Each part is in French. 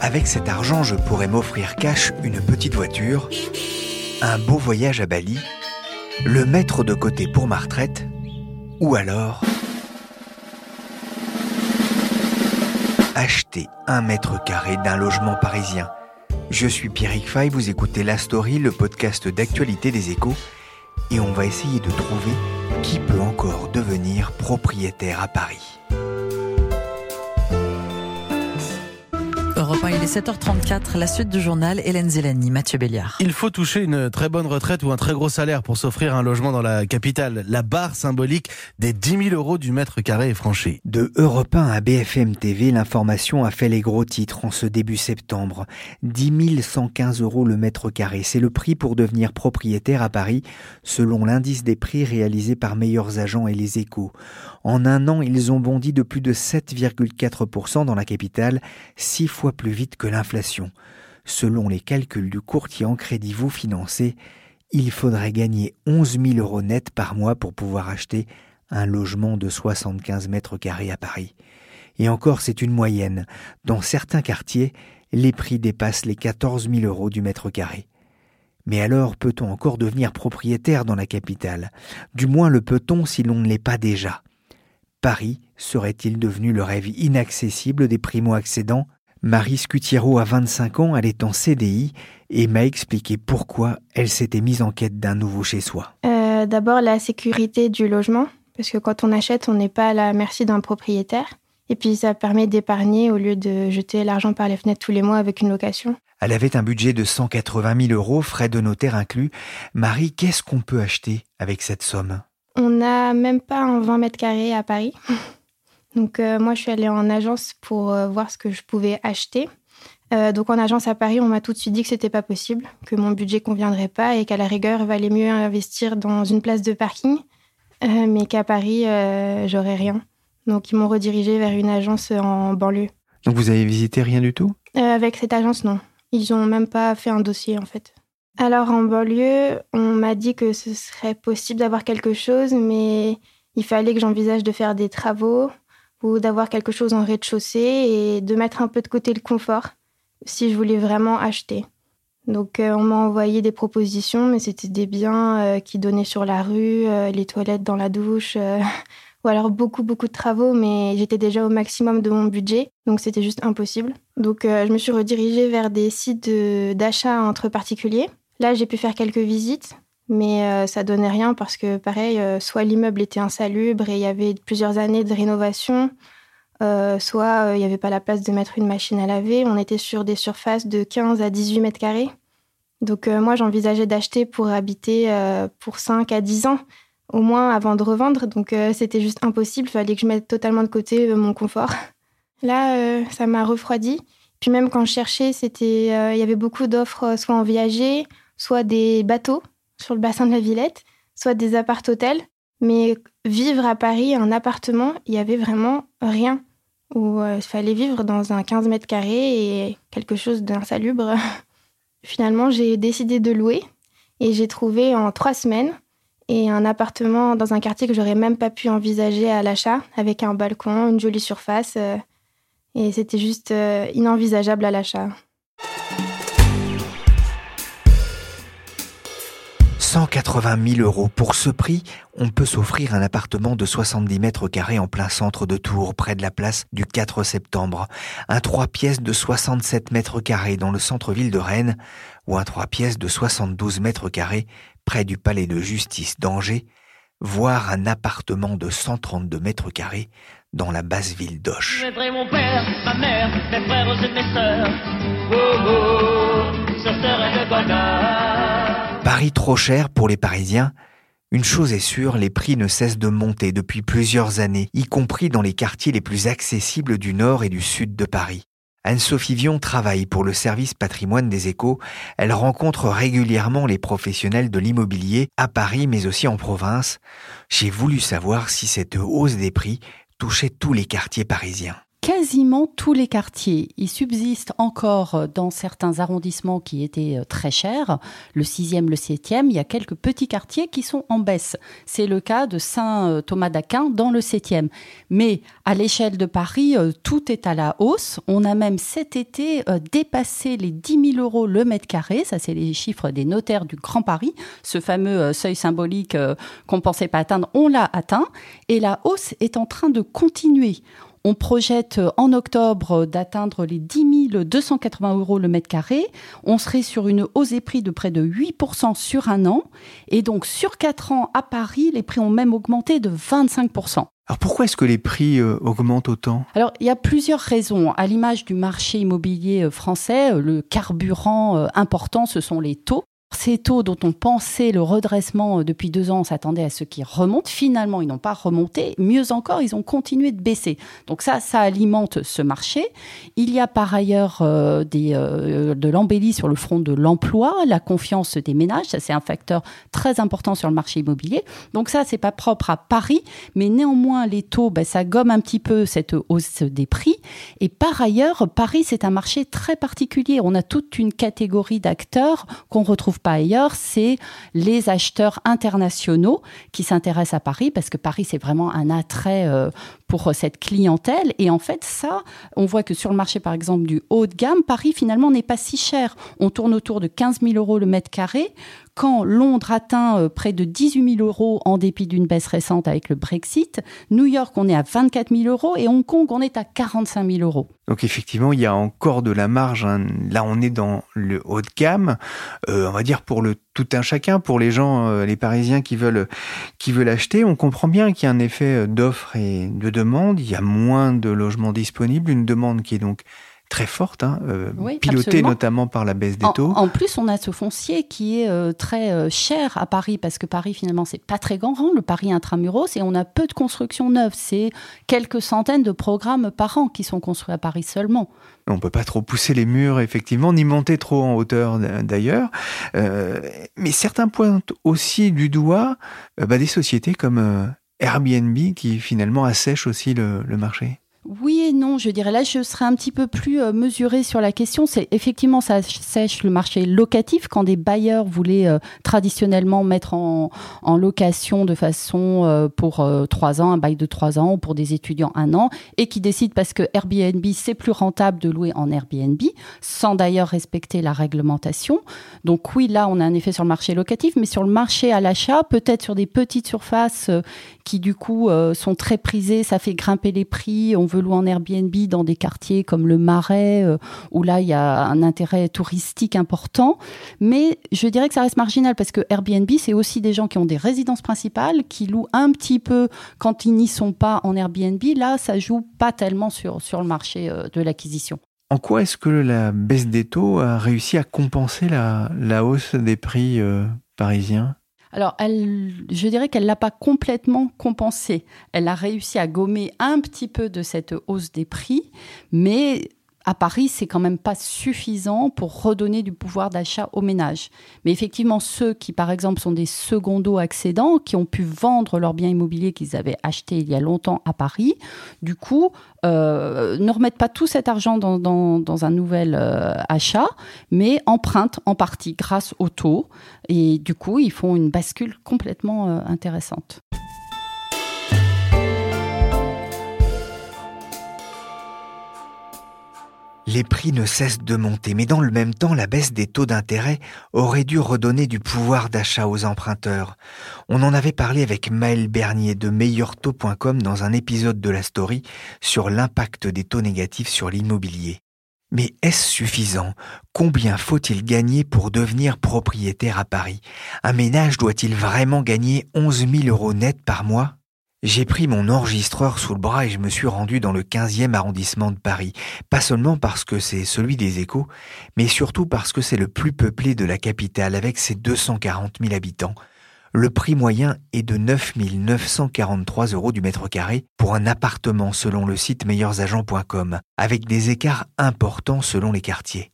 Avec cet argent, je pourrais m'offrir cash une petite voiture, un beau voyage à Bali, le mettre de côté pour ma retraite, ou alors acheter un mètre carré d'un logement parisien. Je suis Pierrick Fay, vous écoutez La Story, le podcast d'actualité des échos, et on va essayer de trouver qui peut encore devenir propriétaire à Paris. Europe 1, il est 7h34, la suite du journal, Hélène Zélani, Mathieu Béliard. Il faut toucher une très bonne retraite ou un très gros salaire pour s'offrir un logement dans la capitale. La barre symbolique des 10 000 euros du mètre carré est franchie. De Europe 1 à BFM TV, l'information a fait les gros titres en ce début septembre. 10 115 euros le mètre carré, c'est le prix pour devenir propriétaire à Paris, selon l'indice des prix réalisé par Meilleurs Agents et Les Échos. En un an, ils ont bondi de plus de 7,4% dans la capitale, six fois plus vite que l'inflation. Selon les calculs du courtier en crédit vous financé, il faudrait gagner 11 000 euros net par mois pour pouvoir acheter un logement de 75 mètres carrés à Paris. Et encore, c'est une moyenne. Dans certains quartiers, les prix dépassent les 14 000 euros du mètre carré. Mais alors peut-on encore devenir propriétaire dans la capitale? Du moins le peut-on si l'on ne l'est pas déjà? Paris serait-il devenu le rêve inaccessible des primo-accédants? Marie Scutiero a 25 ans, elle est en CDI et m'a expliqué pourquoi elle s'était mise en quête d'un nouveau chez soi. Euh, D'abord la sécurité du logement, parce que quand on achète, on n'est pas à la merci d'un propriétaire. Et puis ça permet d'épargner au lieu de jeter l'argent par les fenêtres tous les mois avec une location. Elle avait un budget de 180 000 euros, frais de notaire inclus. Marie, qu'est-ce qu'on peut acheter avec cette somme? On n'a même pas un 20 mètres carrés à Paris. Donc euh, moi, je suis allée en agence pour euh, voir ce que je pouvais acheter. Euh, donc en agence à Paris, on m'a tout de suite dit que c'était pas possible, que mon budget conviendrait pas et qu'à la rigueur, il valait mieux investir dans une place de parking, mais qu'à Paris, j'aurais rien. Donc ils m'ont redirigé vers une agence en banlieue. Donc vous avez visité rien du tout? Avec cette agence, non. Ils ont même pas fait un dossier en fait. Alors en banlieue, on m'a dit que ce serait possible d'avoir quelque chose, mais il fallait que j'envisage de faire des travaux, ou d'avoir quelque chose en rez-de-chaussée et de mettre un peu de côté le confort si je voulais vraiment acheter. Donc euh, on m'a envoyé des propositions, mais c'était des biens euh, qui donnaient sur la rue, euh, les toilettes dans la douche, ou alors beaucoup beaucoup de travaux, mais j'étais déjà au maximum de mon budget, donc c'était juste impossible. Donc je me suis redirigée vers des sites d'achat entre particuliers. Là j'ai pu faire quelques visites, mais euh, ça donnait rien parce que, pareil, euh, soit l'immeuble était insalubre et il y avait plusieurs années de rénovation, euh, soit il n'y avait pas la place de mettre une machine à laver. On était sur des surfaces de 15 à 18 mètres carrés. Donc moi, j'envisageais d'acheter pour habiter pour 5 à 10 ans, au moins avant de revendre. Donc c'était juste impossible. Il fallait que je mette totalement de côté mon confort. Là, ça m'a refroidi. Puis même quand je cherchais, il y avait beaucoup d'offres, soit en viager, soit des bateaux sur le bassin de la Villette, soit des appart-hôtels. Mais vivre à Paris, un appartement, il y avait vraiment rien. Euh, il fallait vivre dans un 15 mètres carrés et quelque chose d'insalubre. Finalement, j'ai décidé de louer et j'ai trouvé en trois semaines et un appartement dans un quartier que j'aurais même pas pu envisager à l'achat, avec un balcon, une jolie surface. Euh, et c'était juste euh, inenvisageable à l'achat. 180 000 euros. Pour ce prix, on peut s'offrir un appartement de 70 mètres carrés en plein centre de Tours, près de la place du 4 septembre. Un 3 pièces de 67 mètres carrés dans le centre-ville de Rennes, ou un 3 pièces de 72 mètres carrés près du palais de justice d'Angers, voire un appartement de 132 mètres carrés dans la basse ville d'Auch. mon père, ma mère, mes frères et mes sœurs. Oh, oh, ce serait le bonheur. Paris trop cher pour les Parisiens une chose est sûre, les prix ne cessent de monter depuis plusieurs années, y compris dans les quartiers les plus accessibles du nord et du sud de Paris. Anne-Sophie Vion travaille pour le service patrimoine des échos. Elle rencontre régulièrement les professionnels de l'immobilier à Paris mais aussi en province. J'ai voulu savoir si cette hausse des prix touchait tous les quartiers parisiens quasiment tous les quartiers. Il subsiste encore dans certains arrondissements qui étaient euh, très chers, le 6e, le 7e, il y a quelques petits quartiers qui sont en baisse. C'est le cas de Saint-Thomas d'Aquin dans le 7e. Mais à l'échelle de Paris, euh, tout est à la hausse. On a même cet été euh, dépassé les 10 000 euros le mètre carré. Ça, c'est les chiffres des notaires du Grand Paris. Ce fameux seuil symbolique qu'on ne pensait pas atteindre, on l'a atteint. Et la hausse est en train de continuer. On projette euh, en octobre euh, d'atteindre les 10 280 euros le mètre carré. On serait sur une hausse des prix de près de 8% sur un an. Et donc, sur 4 ans à Paris, les prix ont même augmenté de 25%. Alors pourquoi est-ce que les prix euh, augmentent autant? Alors il y a plusieurs raisons. À l'image du marché immobilier français, le carburant important, ce sont les taux. Ces taux dont on pensait le redressement euh, depuis deux ans, on s'attendait à ce qu'ils remontent. Finalement, ils n'ont pas remonté. Mieux encore, ils ont continué de baisser. Donc ça, ça alimente ce marché. Il y a par ailleurs euh, euh, de l'embellie sur le front de l'emploi, la confiance des ménages. Ça, c'est un facteur très important sur le marché immobilier. Donc ça, c'est pas propre à Paris, mais néanmoins, les taux, ben, ça gomme un petit peu cette hausse des prix. Et par ailleurs, Paris, c'est un marché très particulier. On a toute une catégorie d'acteurs qu'on retrouve pas ailleurs, c'est les acheteurs internationaux qui s'intéressent à Paris parce que Paris, c'est vraiment un attrait euh, pour cette clientèle. Et en fait, ça, on voit que sur le marché, par exemple, du haut de gamme, Paris, finalement, n'est pas si cher. On tourne autour de 15 000 euros le mètre carré quand Londres atteint euh, près de 18 000 euros en dépit d'une baisse récente avec le Brexit, New York, on est à 24 000 euros et Hong Kong, on est à 45 000 euros. Donc effectivement, il y a encore de la marge. Hein. Là, on est dans le haut de gamme, euh, on va dire pour le tout un chacun, pour les gens, euh, les Parisiens qui veulent qui veulent acheter. On comprend bien qu'il y a un effet d'offre et de demande. Il y a moins de logements disponibles, une demande qui est donc très forte, hein, euh, pilotée notamment par la baisse des taux. En, plus, on a ce foncier qui est euh, très euh, cher à Paris parce que Paris finalement c'est pas très grand, le Paris intramuros, et on a peu de constructions neuves. C'est quelques centaines de programmes par an qui sont construits à Paris seulement. On peut pas trop pousser les murs, effectivement, ni monter trop en hauteur d'ailleurs. mais certains pointent aussi du doigt bah, des sociétés comme Airbnb qui finalement assèchent aussi le marché. Non, je dirais là, je serais un petit peu plus euh, mesurée sur la question. C'est effectivement, ça sèche le marché locatif quand des bailleurs voulaient euh, traditionnellement mettre en, location de façon euh, pour trois ans, un bail de trois ans, ou pour des étudiants un an, et qui décident parce que Airbnb, c'est plus rentable de louer en Airbnb, sans d'ailleurs respecter la réglementation. Donc oui, là, on a un effet sur le marché locatif, mais sur le marché à l'achat, peut-être sur des petites surfaces qui du coup sont très prisées, ça fait grimper les prix, on veut louer en Airbnb dans des quartiers comme le Marais, euh, où là, il y a un intérêt touristique important. Mais je dirais que ça reste marginal parce que Airbnb, c'est aussi des gens qui ont des résidences principales, qui louent un petit peu quand ils n'y sont pas en Airbnb. Là, ça joue pas tellement sur, sur le marché euh, de l'acquisition. En quoi est-ce que la baisse des taux a réussi à compenser la, hausse des prix euh, parisiens? Alors, je dirais qu'elle l'a pas complètement compensé. Elle a réussi à gommer un petit peu de cette hausse des prix, mais à Paris, c'est quand même pas suffisant pour redonner du pouvoir d'achat aux ménages. Mais effectivement, ceux qui, par exemple, sont des secondos accédants, qui ont pu vendre leurs biens immobiliers qu'ils avaient achetés il y a longtemps à Paris, du coup, euh, ne remettent pas tout cet argent dans, un nouvel euh, achat, mais empruntent en partie grâce au taux. Et du coup, ils font une bascule complètement euh, intéressante. Les prix ne cessent de monter, mais dans le même temps, la baisse des taux d'intérêt aurait dû redonner du pouvoir d'achat aux emprunteurs. On en avait parlé avec Maël Bernier de meilleurtaux.com dans un épisode de la story sur l'impact des taux négatifs sur l'immobilier. Mais est-ce suffisant? Combien faut-il gagner pour devenir propriétaire à Paris? Un ménage doit-il vraiment gagner 11 000 euros net par mois? J'ai pris mon enregistreur sous le bras et je me suis rendu dans le 15e arrondissement de Paris, pas seulement parce que c'est celui des échos, mais surtout parce que c'est le plus peuplé de la capitale avec ses 240 000 habitants. Le prix moyen est de 9 943 euros du mètre carré pour un appartement selon le site meilleursagents.com, avec des écarts importants selon les quartiers.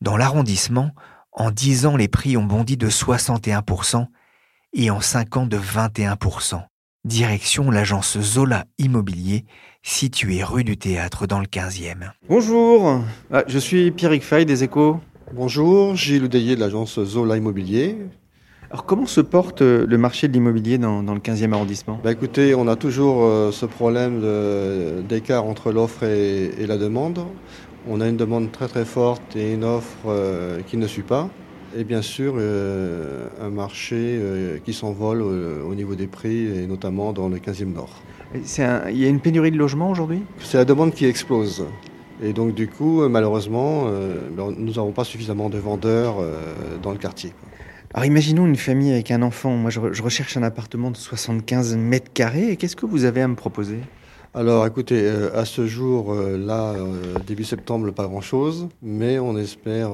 Dans l'arrondissement, en 10 ans, les prix ont bondi de 61% et en 5 ans de 21%. Direction l'agence Zola Immobilier, située rue du Théâtre dans le 15e. Bonjour, ah, je suis Pierrick Fay des Échos. Bonjour, Gilles Oudeillé de l'agence Zola Immobilier. Alors comment se porte euh, le marché de l'immobilier dans, le 15e arrondissement? Bah Écoutez, on a toujours euh, ce problème d'écart entre l'offre et, la demande. On a une demande très très forte et une offre euh, qui ne suit pas. Et bien sûr, euh, un marché euh, qui s'envole au, niveau des prix, et notamment dans le 15e Nord. il y a une pénurie de logements aujourd'hui? C'est la demande qui explose. Et donc du coup, malheureusement, euh, ben, nous n'avons pas suffisamment de vendeurs dans le quartier. Alors imaginons une famille avec un enfant. Moi, je, recherche un appartement de 75 mètres carrés. Qu'est-ce que vous avez à me proposer? Alors écoutez, euh, à ce jour, euh, là, euh, début septembre, pas grand-chose, mais on espère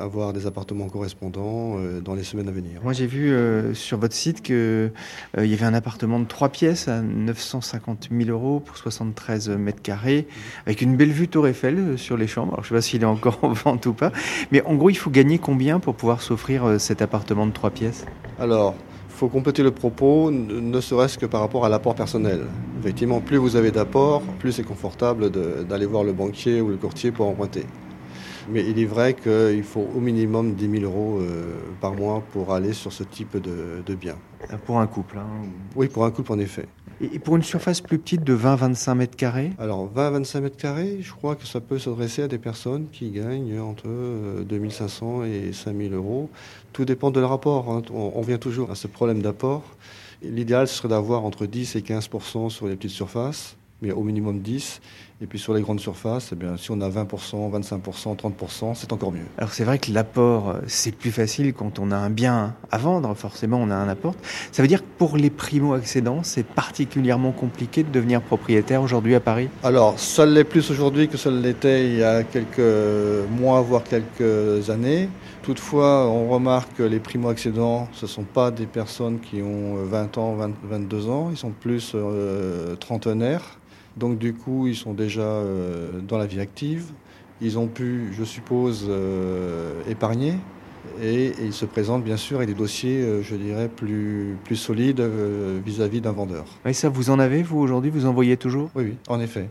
avoir des appartements correspondants dans les semaines à venir. Moi j'ai vu sur votre site qu'il y avait un appartement de 3 pièces à 950 000 euros pour 73 mètres carrés, avec une belle vue Tour Eiffel sur les chambres. Alors je ne sais pas s'il est encore en vente ou pas, mais en gros il faut gagner combien pour pouvoir s'offrir cet appartement de 3 pièces? Alors, faut compléter le propos, ne serait-ce que par rapport à l'apport personnel. Effectivement, plus vous avez d'apport, plus c'est confortable d'aller voir le banquier ou le courtier pour emprunter. Mais il est vrai qu'il faut au minimum 10 000 euros euh, par mois pour aller sur ce type de, de bien. Pour un couple hein, Oui, pour un couple en effet. Et pour une surface plus petite de 20-25 mètres carrés Alors 20-25 mètres carrés, je crois que ça peut s'adresser à des personnes qui gagnent entre 2500 euh, et 5000 euros. Tout dépend de leur rapport. Hein. On, vient toujours à ce problème d'apport. L'idéal serait d'avoir entre 10 et 15% sur les petites surfaces mais au minimum 10. Et puis sur les grandes surfaces, eh bien, si on a 20%, 25%, 30%, c'est encore mieux. Alors c'est vrai que l'apport, euh, c'est plus facile quand on a un bien à vendre, forcément on a un apport. Ça veut dire que pour les primo-accédants, c'est particulièrement compliqué de devenir propriétaire aujourd'hui à Paris? Alors ça l'est plus aujourd'hui que ça l'était il y a quelques mois, voire quelques années. Toutefois, on remarque que les primo-accédants, ce ne sont pas des personnes qui ont 20 ans, 22 ans, ils sont plus euh, trentenaires. Donc du coup, ils sont déjà euh, dans la vie active. Ils ont pu, je suppose, euh, épargner. Et, ils se présentent bien sûr avec des dossiers, euh, je dirais, plus, plus solides vis-à-vis d'un vendeur. Et ça, vous en avez, vous, aujourd'hui? Vous en voyez toujours? Oui, oui, en effet.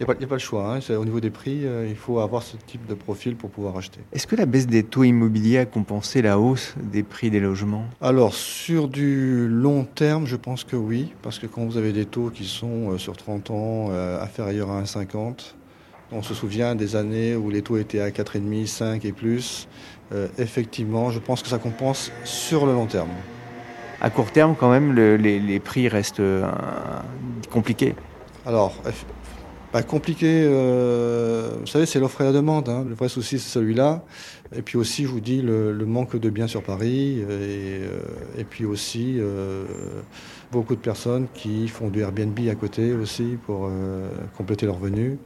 Il n'y a, pas le choix. Hein. Au niveau des prix, il faut avoir ce type de profil pour pouvoir acheter. Est-ce que la baisse des taux immobiliers a compensé la hausse des prix des logements? Alors, sur du long terme, je pense que oui. Parce que quand vous avez des taux qui sont sur 30 ans inférieurs à 1,50, on se souvient des années où les taux étaient à 4,5, 5 et plus. effectivement, je pense que ça compense sur le long terme. À court terme, quand même, les, prix restent compliqués? Alors, bah, compliqué, euh, vous savez, c'est l'offre et la demande. Hein. Le vrai souci, c'est celui-là. Et puis aussi, je vous dis, le, manque de biens sur Paris. Et, euh, et puis aussi, euh, beaucoup de personnes qui font du Airbnb à côté aussi pour compléter leurs revenus.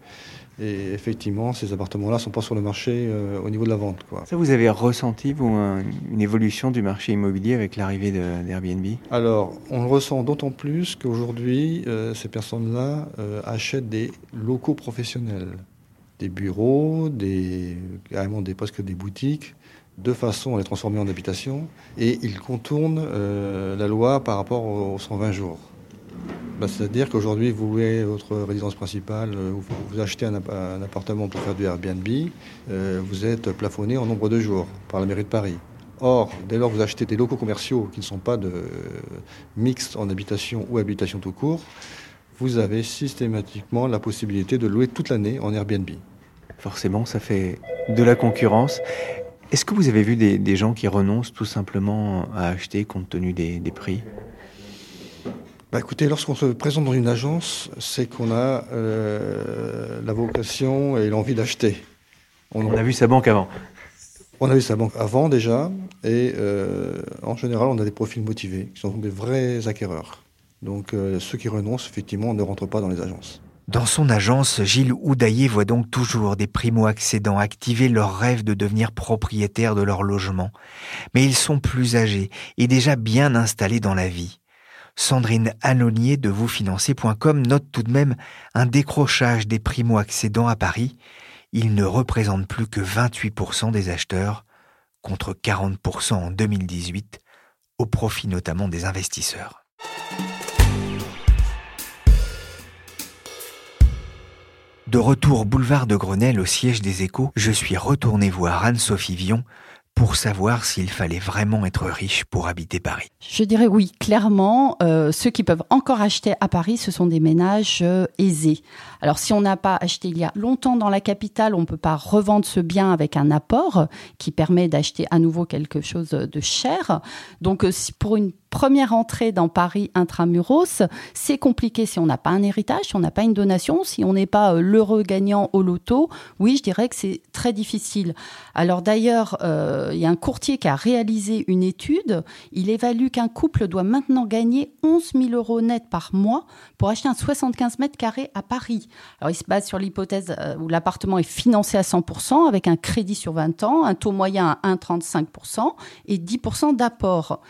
Et effectivement, ces appartements-là ne sont pas sur le marché euh, au niveau de la vente. Quoi. Ça, vous avez ressenti, vous, une évolution du marché immobilier avec l'arrivée d'Airbnb? Alors, on le ressent d'autant plus qu'aujourd'hui, euh, ces personnes-là euh, achètent des locaux professionnels, des bureaux, des, carrément des, presque des boutiques, de façon à les transformer en habitation, et ils contournent la loi par rapport aux 120 jours. Bah, c'est-à-dire qu'aujourd'hui, vous louez votre résidence principale, euh, vous, achetez un, appartement pour faire du Airbnb, euh, vous êtes plafonné en nombre de jours par la mairie de Paris. Or, dès lors que vous achetez des locaux commerciaux qui ne sont pas de mixtes en habitation ou habitation tout court, vous avez systématiquement la possibilité de louer toute l'année en Airbnb. Forcément, ça fait de la concurrence. Est-ce que vous avez vu des, gens qui renoncent tout simplement à acheter compte tenu des, prix? Bah écoutez, lorsqu'on se présente dans une agence, c'est qu'on a euh, la vocation et l'envie d'acheter. On, a vu sa banque avant. On a vu sa banque avant déjà, et euh, en général, on a des profils motivés, qui sont des vrais acquéreurs. Donc euh, ceux qui renoncent, effectivement, ne rentrent pas dans les agences. Dans son agence, Gilles Houdaillé voit donc toujours des primo-accédants activer leur rêve de devenir propriétaires de leur logement. Mais ils sont plus âgés et déjà bien installés dans la vie. Sandrine Annonier de vousfinancer.com note tout de même un décrochage des primo-accédants à Paris. Ils ne représentent plus que 28% des acheteurs, contre 40% en 2018, au profit notamment des investisseurs. De retour boulevard de Grenelle au siège des échos, je suis retourné voir Anne-Sophie Vion pour savoir s'il fallait vraiment être riche pour habiter Paris. Je dirais oui, clairement, euh, ceux qui peuvent encore acheter à Paris, ce sont des ménages euh, aisés. Alors si on n'a pas acheté il y a longtemps dans la capitale, on ne peut pas revendre ce bien avec un apport qui permet d'acheter à nouveau quelque chose de cher. Donc euh, pour une première entrée dans Paris intramuros, c'est compliqué si on n'a pas un héritage, si on n'a pas une donation, si on n'est pas euh, l'heureux gagnant au loto. Oui, je dirais que c'est très difficile. Alors d'ailleurs, euh, il y a un courtier qui a réalisé une étude. Il évalue qu'un couple doit maintenant gagner 11 000 euros net par mois pour acheter un 75 mètres carrés à Paris. Alors il se base sur l'hypothèse euh, où l'appartement est financé à 100% avec un crédit sur 20 ans, un taux moyen à 1,35% et 10% d'apport.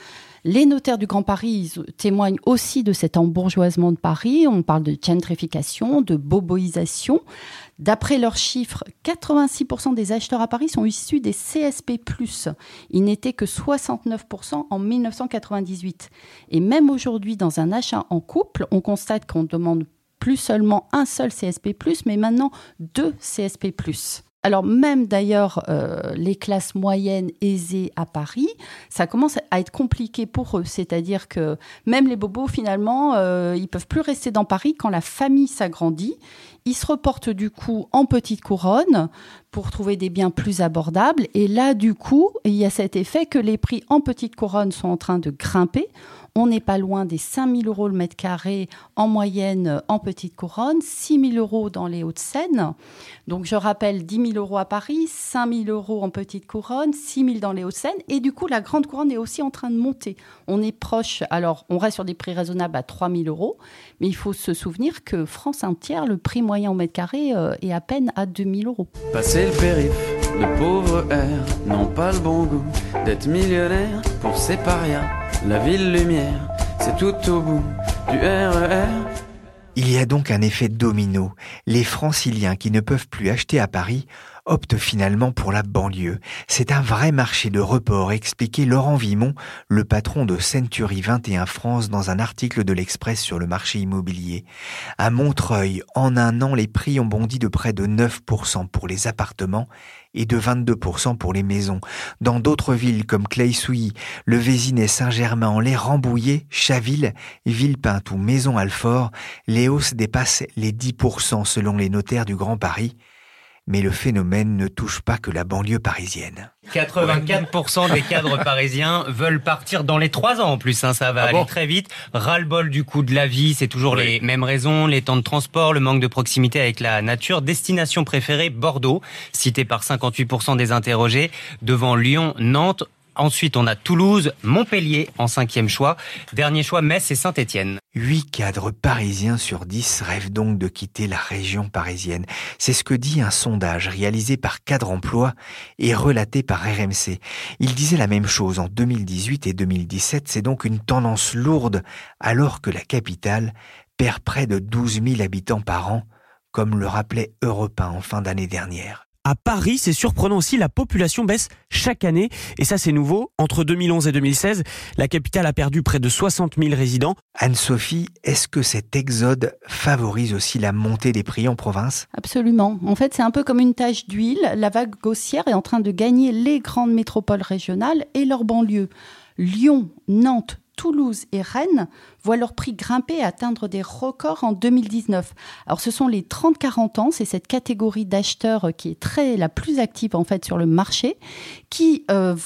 Les notaires du Grand Paris témoignent aussi de cet embourgeoisement de Paris. On parle de gentrification, de boboisation. D'après leurs chiffres, 86% des acheteurs à Paris sont issus des CSP+. Ils n'étaient que 69% en 1998. Et même aujourd'hui, dans un achat en couple, on constate qu'on demande plus seulement un seul CSP+, mais maintenant deux CSP+ alors même d'ailleurs euh, les classes moyennes aisées à Paris, ça commence à être compliqué pour eux. C'est-à-dire que même les bobos, finalement, euh, ils peuvent plus rester dans Paris quand la famille s'agrandit. Ils se reportent du coup en petite couronne pour trouver des biens plus abordables. Et là, du coup, il y a cet effet que les prix en petite couronne sont en train de grimper. On n'est pas loin des 5 000 euros le mètre carré en moyenne en petite couronne, 6 000 euros dans les Hauts-de-Seine. Donc je rappelle 10 000 euros à Paris, 5 000 euros en petite couronne, 6 000 dans les Hauts-de-Seine. Et du coup, la grande couronne est aussi en train de monter. On est proche, alors on reste sur des prix raisonnables à 3 000 euros, mais il faut se souvenir que France entière, le prix moyen au mètre carré euh, est à peine à 2 000 euros. Passer le périph', le pauvre air, n'ont pas le bon goût d'être millionnaire pour ces parias. La ville lumière, c'est tout au bout du RER. E Il y a donc un effet domino. Les franciliens qui ne peuvent plus acheter à Paris optent finalement pour la banlieue. C'est un vrai marché de report, expliquait Laurent Vimon, le patron de Century 21 France, dans un article de l'Express sur le marché immobilier. À Montreuil, en un an, les prix ont bondi de près de 9% pour les appartements et de 22% pour les maisons. Dans d'autres villes comme Clay-Souilly, le Vésinet, Saint-Germain-en-Laye, Rambouillet, Chaville, Villepinte ou Maison-Alfort, les hausses dépassent les 10% selon les notaires du Grand Paris mais le phénomène ne touche pas que la banlieue parisienne. 84% des cadres parisiens veulent partir dans les trois ans en plus, hein, ça va ah aller très vite. Ras-le-bol du coût de la vie, c'est toujours les mêmes raisons, les temps de transport, le manque de proximité avec la nature. Destination préférée, Bordeaux, cité par 58% des interrogés, devant Lyon, Nantes, Ensuite, on a Toulouse, Montpellier en cinquième choix. Dernier choix, Metz et Saint-Étienne. Huit cadres parisiens sur dix rêvent donc de quitter la région parisienne. C'est ce que dit un sondage réalisé par Cadre Emploi et relaté par RMC. Il disait la même chose en 2018 et 2017. C'est donc une tendance lourde alors que la capitale perd près de 12 000 habitants par an, comme le rappelait Europe en fin d'année dernière. À Paris, c'est surprenant aussi, la population baisse chaque année. Et ça, c'est nouveau. Entre 2011 et 2016, la capitale a perdu près de 60 000 résidents. Anne-Sophie, est-ce que cet exode favorise aussi la montée des prix en province? Absolument. En fait, c'est un peu comme une tache d'huile. La vague gaussière est en train de gagner les grandes métropoles régionales et leurs banlieues. Lyon, Nantes, Toulouse et Rennes voient leur prix grimper et atteindre des records en 2019. Alors ce sont les 30-40 ans, c'est cette catégorie d'acheteurs qui est très la plus active en fait sur le marché, qui, euh,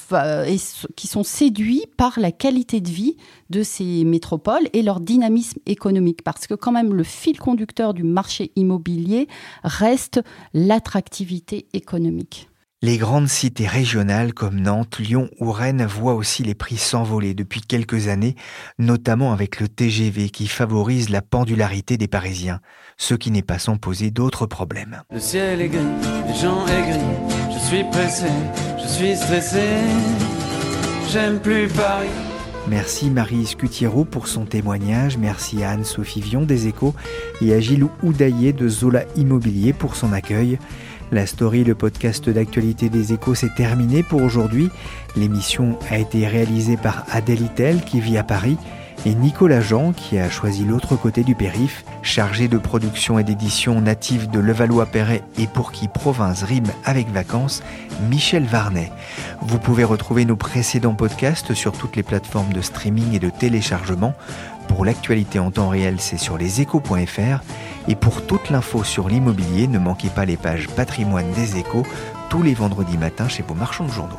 qui sont séduits par la qualité de vie de ces métropoles et leur dynamisme économique. Parce que quand même le fil conducteur du marché immobilier reste l'attractivité économique. Les grandes cités régionales comme Nantes, Lyon ou Rennes voient aussi les prix s'envoler depuis quelques années, notamment avec le TGV qui favorise la pendularité des Parisiens, ce qui n'est pas sans poser d'autres problèmes. Le ciel est gris, les gens aigris, je suis pressé, je suis stressé, j'aime plus Paris. Merci Marie Scutiero pour son témoignage, merci à Anne-Sophie Vion des Échos et à Gilles Oudaillé de Zola Immobilier pour son accueil. La story, le podcast d'actualité des échos, s'est terminé pour aujourd'hui. L'émission a été réalisée par Adèle Itel qui vit à Paris et Nicolas Jean qui a choisi l'autre côté du périph, chargé de production et d'édition native de Levallois-Perret et pour qui province rime avec vacances, Michel Varnet. Vous pouvez retrouver nos précédents podcasts sur toutes les plateformes de streaming et de téléchargement. Pour l'actualité en temps réel, c'est sur leséchos.fr. Et pour toute l'info sur l'immobilier, ne manquez pas les pages patrimoine des échos tous les vendredis matins chez vos marchands de journaux.